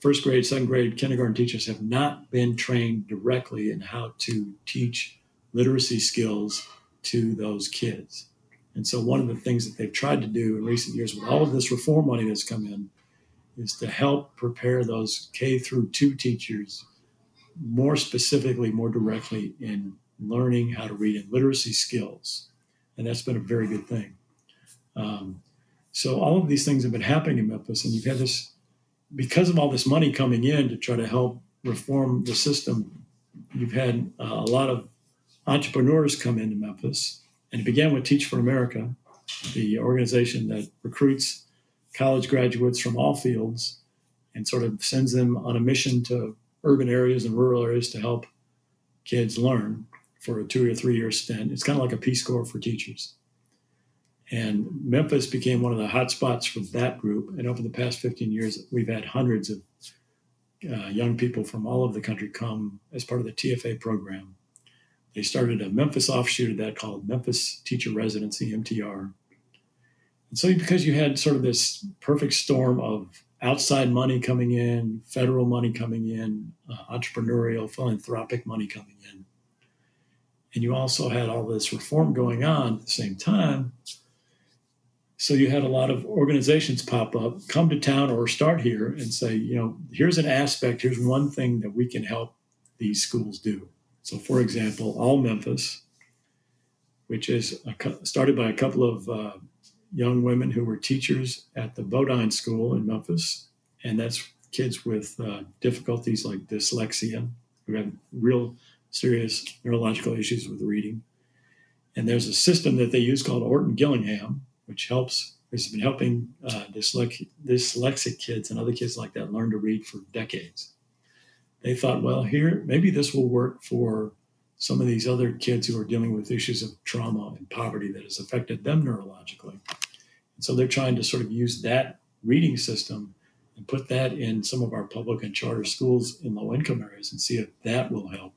first grade, second grade, kindergarten teachers have not been trained directly in how to teach literacy skills to those kids. And so, one of the things that they've tried to do in recent years with all of this reform money that's come in is to help prepare those K through two teachers more specifically, more directly in learning how to read and literacy skills. And that's been a very good thing. Um, so all of these things have been happening in Memphis, and you've had this because of all this money coming in to try to help reform the system. You've had uh, a lot of entrepreneurs come into Memphis, and it began with Teach for America, the organization that recruits college graduates from all fields and sort of sends them on a mission to urban areas and rural areas to help kids learn for a two or three year stint. It's kind of like a Peace Corps for teachers. And Memphis became one of the hot spots for that group. And over the past 15 years, we've had hundreds of uh, young people from all over the country come as part of the TFA program. They started a Memphis offshoot of that called Memphis Teacher Residency, MTR. So, because you had sort of this perfect storm of outside money coming in, federal money coming in, uh, entrepreneurial, philanthropic money coming in, and you also had all this reform going on at the same time. So you had a lot of organizations pop up, come to town or start here and say, you know, here's an aspect, here's one thing that we can help these schools do. So, for example, All Memphis, which is a, started by a couple of uh, young women who were teachers at the Bodine School in Memphis, and that's kids with uh, difficulties like dyslexia who have real serious neurological issues with reading. And there's a system that they use called Orton Gillingham, which helps has been helping uh, dyslexic, dyslexic kids and other kids like that learn to read for decades. They thought, well, here maybe this will work for some of these other kids who are dealing with issues of trauma and poverty that has affected them neurologically. And so they're trying to sort of use that reading system and put that in some of our public and charter schools in low income areas and see if that will help.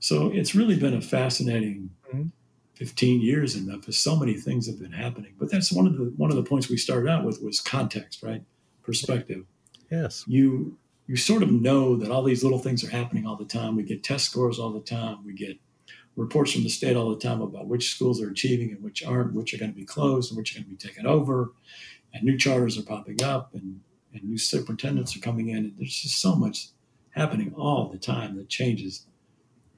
So it's really been a fascinating mm-hmm. 15 years in Memphis. So many things have been happening. But that's one of the one of the points we started out with was context, right? Perspective. Yes. You you sort of know that all these little things are happening all the time. We get test scores all the time. We get reports from the state all the time about which schools are achieving and which aren't, which are going to be closed and which are going to be taken over. And new charters are popping up and, and new superintendents are coming in. And there's just so much happening all the time that changes.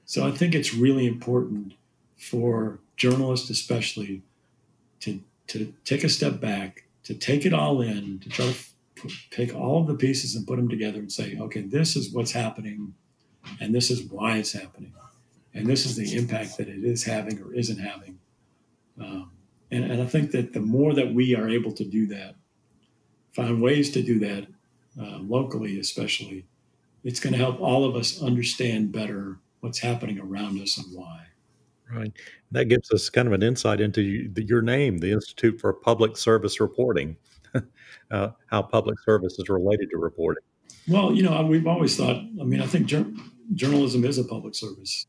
So I think it's really important for journalists, especially, to, to take a step back, to take it all in, to try to take all of the pieces and put them together and say, okay, this is what's happening, and this is why it's happening, and this is the impact that it is having or isn't having Um, and, and I think that the more that we are able to do that, find ways to do that uh, locally, especially, it's going to help all of us understand better what's happening around us and why. Right. That gives us kind of an insight into your name, the Institute for Public Service Reporting, <laughs> uh, how public service is related to reporting. Well, you know, we've always thought. I mean, I think jur- journalism is a public service.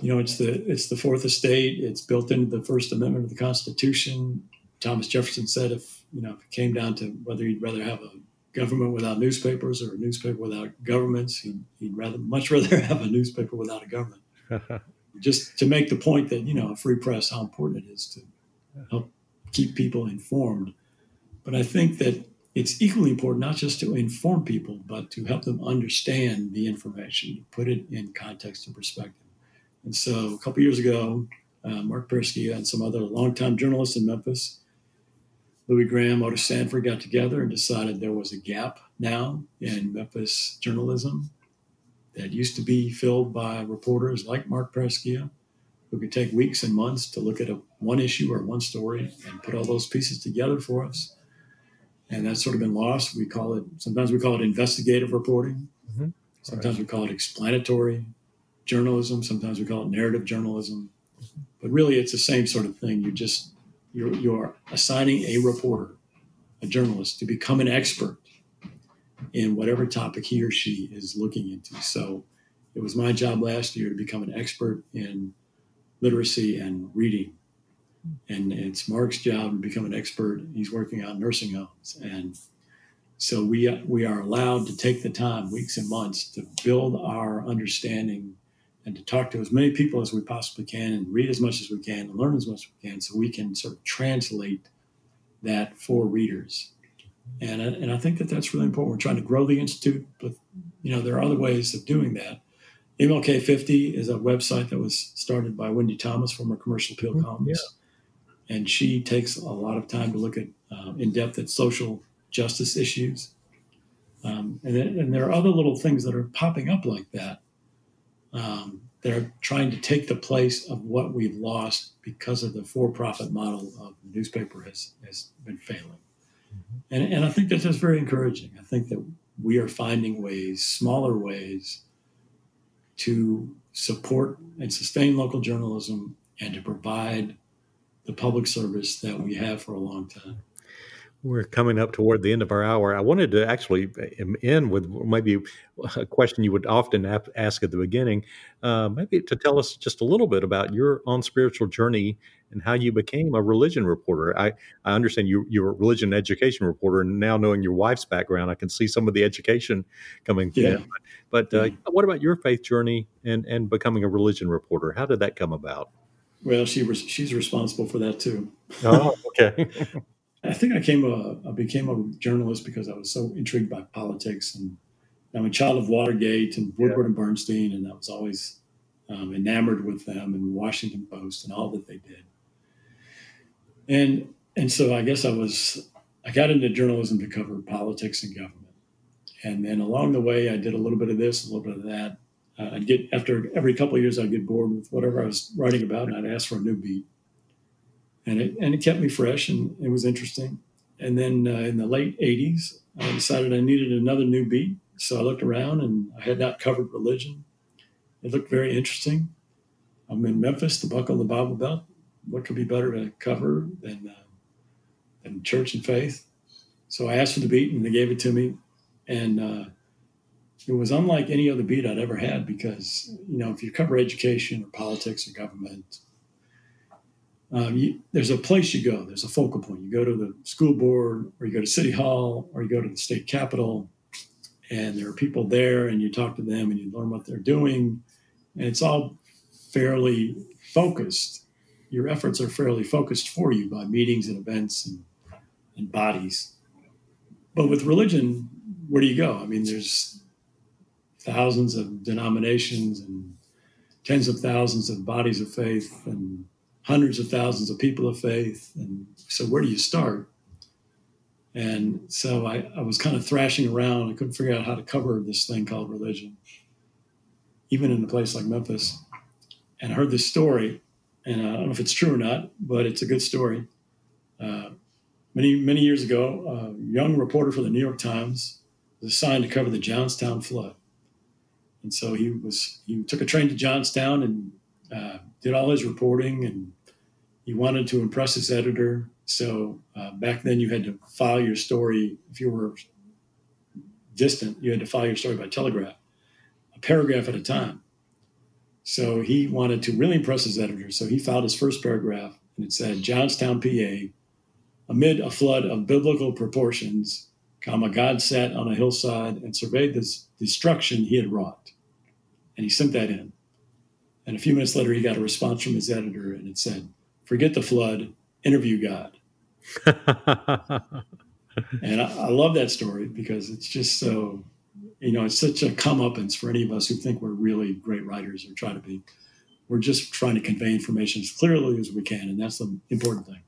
You know, it's the it's the fourth estate. It's built into the First Amendment of the Constitution. Thomas Jefferson said, if you know, if it came down to whether he'd rather have a government without newspapers or a newspaper without governments, he'd, he'd rather much rather <laughs> have a newspaper without a government. <laughs> Just to make the point that you know, a free press, how important it is to help keep people informed. But I think that it's equally important not just to inform people, but to help them understand the information, put it in context and perspective. And so a couple years ago, uh, Marc Perrusquia and some other longtime journalists in Memphis, Louis Graham, Otis Sanford got together and decided there was a gap now in Memphis journalism that used to be filled by reporters like Marc Perrusquia, who could take weeks and months to look at a, one issue or one story and put all those pieces together for us and that's sort of been lost. We call it sometimes we call it investigative reporting. Mm-hmm. Sometimes right. we call it explanatory journalism. Sometimes we call it narrative journalism. But really, it's the same sort of thing. You just you're you're assigning a reporter, a journalist, to become an expert in whatever topic he or she is looking into. So it was my job last year to become an expert in literacy and reading and it's Marc's job to become an expert. He's working out nursing homes, and so we we are allowed to take the time, weeks and months, to build our understanding and to talk to as many people as we possibly can, and read as much as we can, and learn as much as we can, so we can sort of translate that for readers. And and I think that that's really important. We're trying to grow the institute, but you know there are other ways of doing that. MLK 50 is a website that was started by Wendy Thomas, former Commercial Appeal columnist. Yeah and she takes a lot of time to look at uh, in depth at social justice issues. Um, and, and, there are other little things that are popping up like that. Um, they're trying to take the place of what we've lost because of the for-profit model of the newspaper has, has been failing. Mm-hmm. And, and I think that's just very encouraging. I think that we are finding ways, smaller ways, to support and sustain local journalism and to provide the public service that we have for a long time. We're coming up toward the end of our hour. I wanted to actually end with maybe a question you would often ask at the beginning, uh, maybe to tell us just a little bit about your own spiritual journey and how you became a religion reporter. I, I understand you, you're a religion education reporter, and now knowing your wife's background, I can see some of the education coming. Yeah. But, uh, yeah. what about your faith journey and, and becoming a religion reporter? How did that come about? Well, she was she's responsible for that too. Oh, okay. <laughs> I think I came a, I became a journalist because I was so intrigued by politics, and I'm a child of Watergate and Woodward yeah. and Bernstein, and I was always um, enamored with them and Washington Post and all that they did. And and so I guess I was I got into journalism to cover politics and government, and then along the way I did a little bit of this, a little bit of that, uh, I'd get after every couple of years, I'd get bored with whatever I was writing about, and I'd ask for a new beat, and it and it kept me fresh, and it was interesting. And then uh, in the late '80s, I decided I needed another new beat, so I looked around, and I had not covered religion. It looked very interesting. I'm in Memphis, the buckle the Bible Belt. What could be better to cover than uh, than church and faith? So I asked for the beat, and they gave it to me, and uh, it was unlike any other beat I'd ever had because, you know, if you cover education or politics or government, um, you, there's a place you go, there's a focal point. You go to the school board or you go to city hall or you go to the state capitol and there are people there and you talk to them and you learn what they're doing. And it's all fairly focused. Your efforts are fairly focused for you by meetings and events and, and bodies. But with religion, where do you go? I mean, there's thousands of denominations and tens of thousands of bodies of faith and hundreds of thousands of people of faith. And so, where do you start? And so I, I was kind of thrashing around. I couldn't figure out how to cover this thing called religion, even in a place like Memphis. And I heard this story and I don't know if it's true or not, but it's a good story. Uh, many many years ago, a young reporter for the New York Times was assigned to cover the Johnstown flood, and so he was he took a train to Johnstown and uh, did all his reporting, and he wanted to impress his editor. So uh, back then, you had to file your story if you were distant. You had to file your story by telegraph, a paragraph at a time. So he wanted to really impress his editor. So he filed his first paragraph, and it said, "Johnstown, PA, amid a flood of biblical proportions, comma, God sat on a hillside and surveyed the destruction he had wrought." And he sent that in. And a few minutes later, he got a response from his editor, and it said, "Forget the flood, interview God." <laughs> and I, I love that story because it's just so you know, it's such a comeuppance for any of us who think we're really great writers or try to be. We're just trying to convey information as clearly as we can, and that's the important thing.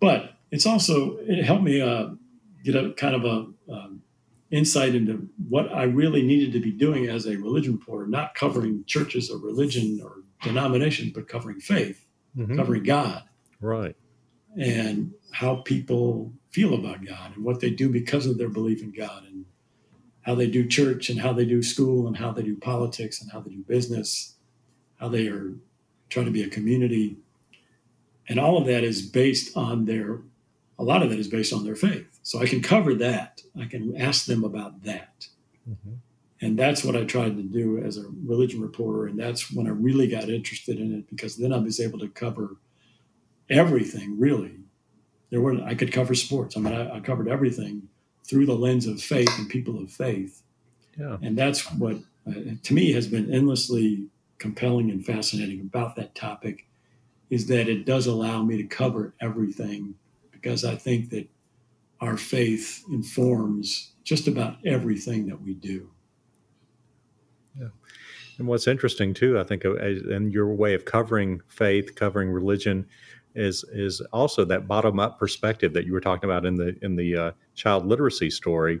But it's also it helped me uh, get a kind of a insight into what I really needed to be doing as a religion reporter, not covering churches or religion or denomination, but covering faith, mm-hmm. covering God, right, and how people feel about God and what they do because of their belief in God and how they do church and how they do school and how they do politics and how they do business, how they are trying to be a community. And all of that is based on their, a lot of that is based on their faith. So I can cover that. I can ask them about that. Mm-hmm. And that's what I tried to do as a religion reporter. And that's when I really got interested in it because then I was able to cover everything really. There were I could cover sports. I mean, I, I covered everything through the lens of faith and people of faith. Yeah. And that's what, uh, to me, has been endlessly compelling and fascinating about that topic is that it does allow me to cover everything because I think that our faith informs just about everything that we do. Yeah. And what's interesting too, I think, in uh, your way of covering faith, covering religion, is is also that bottom up perspective that you were talking about in the in the uh, child literacy story.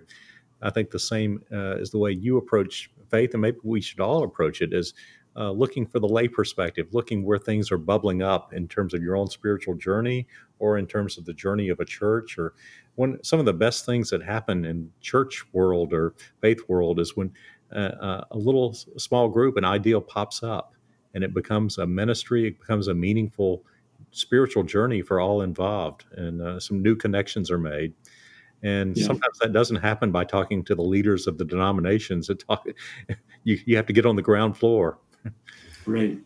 I think the same uh, is the way you approach faith, and maybe we should all approach it is uh, looking for the lay perspective, looking where things are bubbling up in terms of your own spiritual journey or in terms of the journey of a church. Or one some of the best things that happen in church world or faith world is when uh, uh a little small group, an ideal pops up, and it becomes a ministry, it becomes a meaningful spiritual journey for all involved, and uh, some new connections are made. And yeah. sometimes that doesn't happen by talking to the leaders of the denominations. It talk, <laughs> you, you have to get on the ground floor. Right.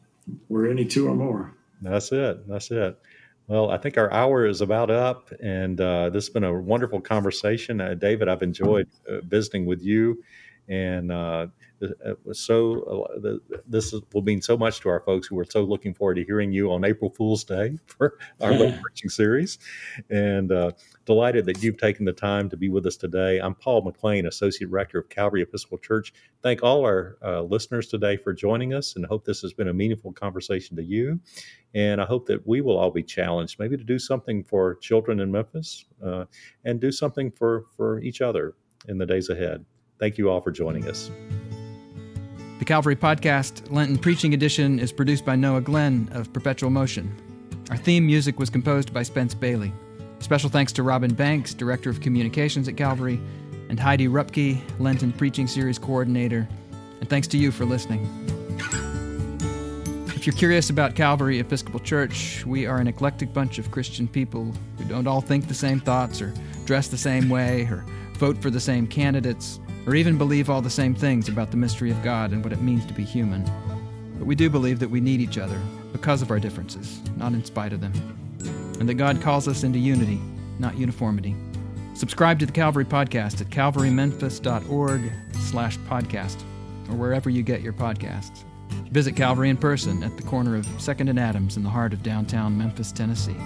We're any two or more. That's it. That's it. Well, I think our hour is about up, and uh, this has been a wonderful conversation. Uh, David, I've enjoyed uh, visiting with you, and uh, so uh, this will mean so much to our folks who are so looking forward to hearing you on April Fool's Day <laughs> for our yeah. preaching series, and uh, delighted that you've taken the time to be with us today. I'm Paul McLean, Associate Rector of Calvary Episcopal Church. Thank all our uh, listeners today for joining us, and hope this has been a meaningful conversation to you. And I hope that we will all be challenged, maybe to do something for children in Memphis, uh, and do something for for each other in the days ahead. Thank you all for joining us. The Calvary Podcast Lenten Preaching Edition is produced by Noah Glenn of Perpetual Motion. Our theme music was composed by Spence Bailey. Special thanks to Robin Banks, Director of Communications at Calvary, and Heidi Rupke, Lenten Preaching Series Coordinator. And thanks to you for listening. If you're curious about Calvary Episcopal Church, we are an eclectic bunch of Christian people who don't all think the same thoughts or dress the same way or vote for the same candidates or even believe all the same things about the mystery of God and what it means to be human. But we do believe that we need each other because of our differences, not in spite of them, and that God calls us into unity, not uniformity. Subscribe to the Calvary Podcast at calvarymemphis.org slash podcast or wherever you get your podcasts. Visit Calvary in person at the corner of 2nd and Adams in the heart of downtown Memphis, Tennessee.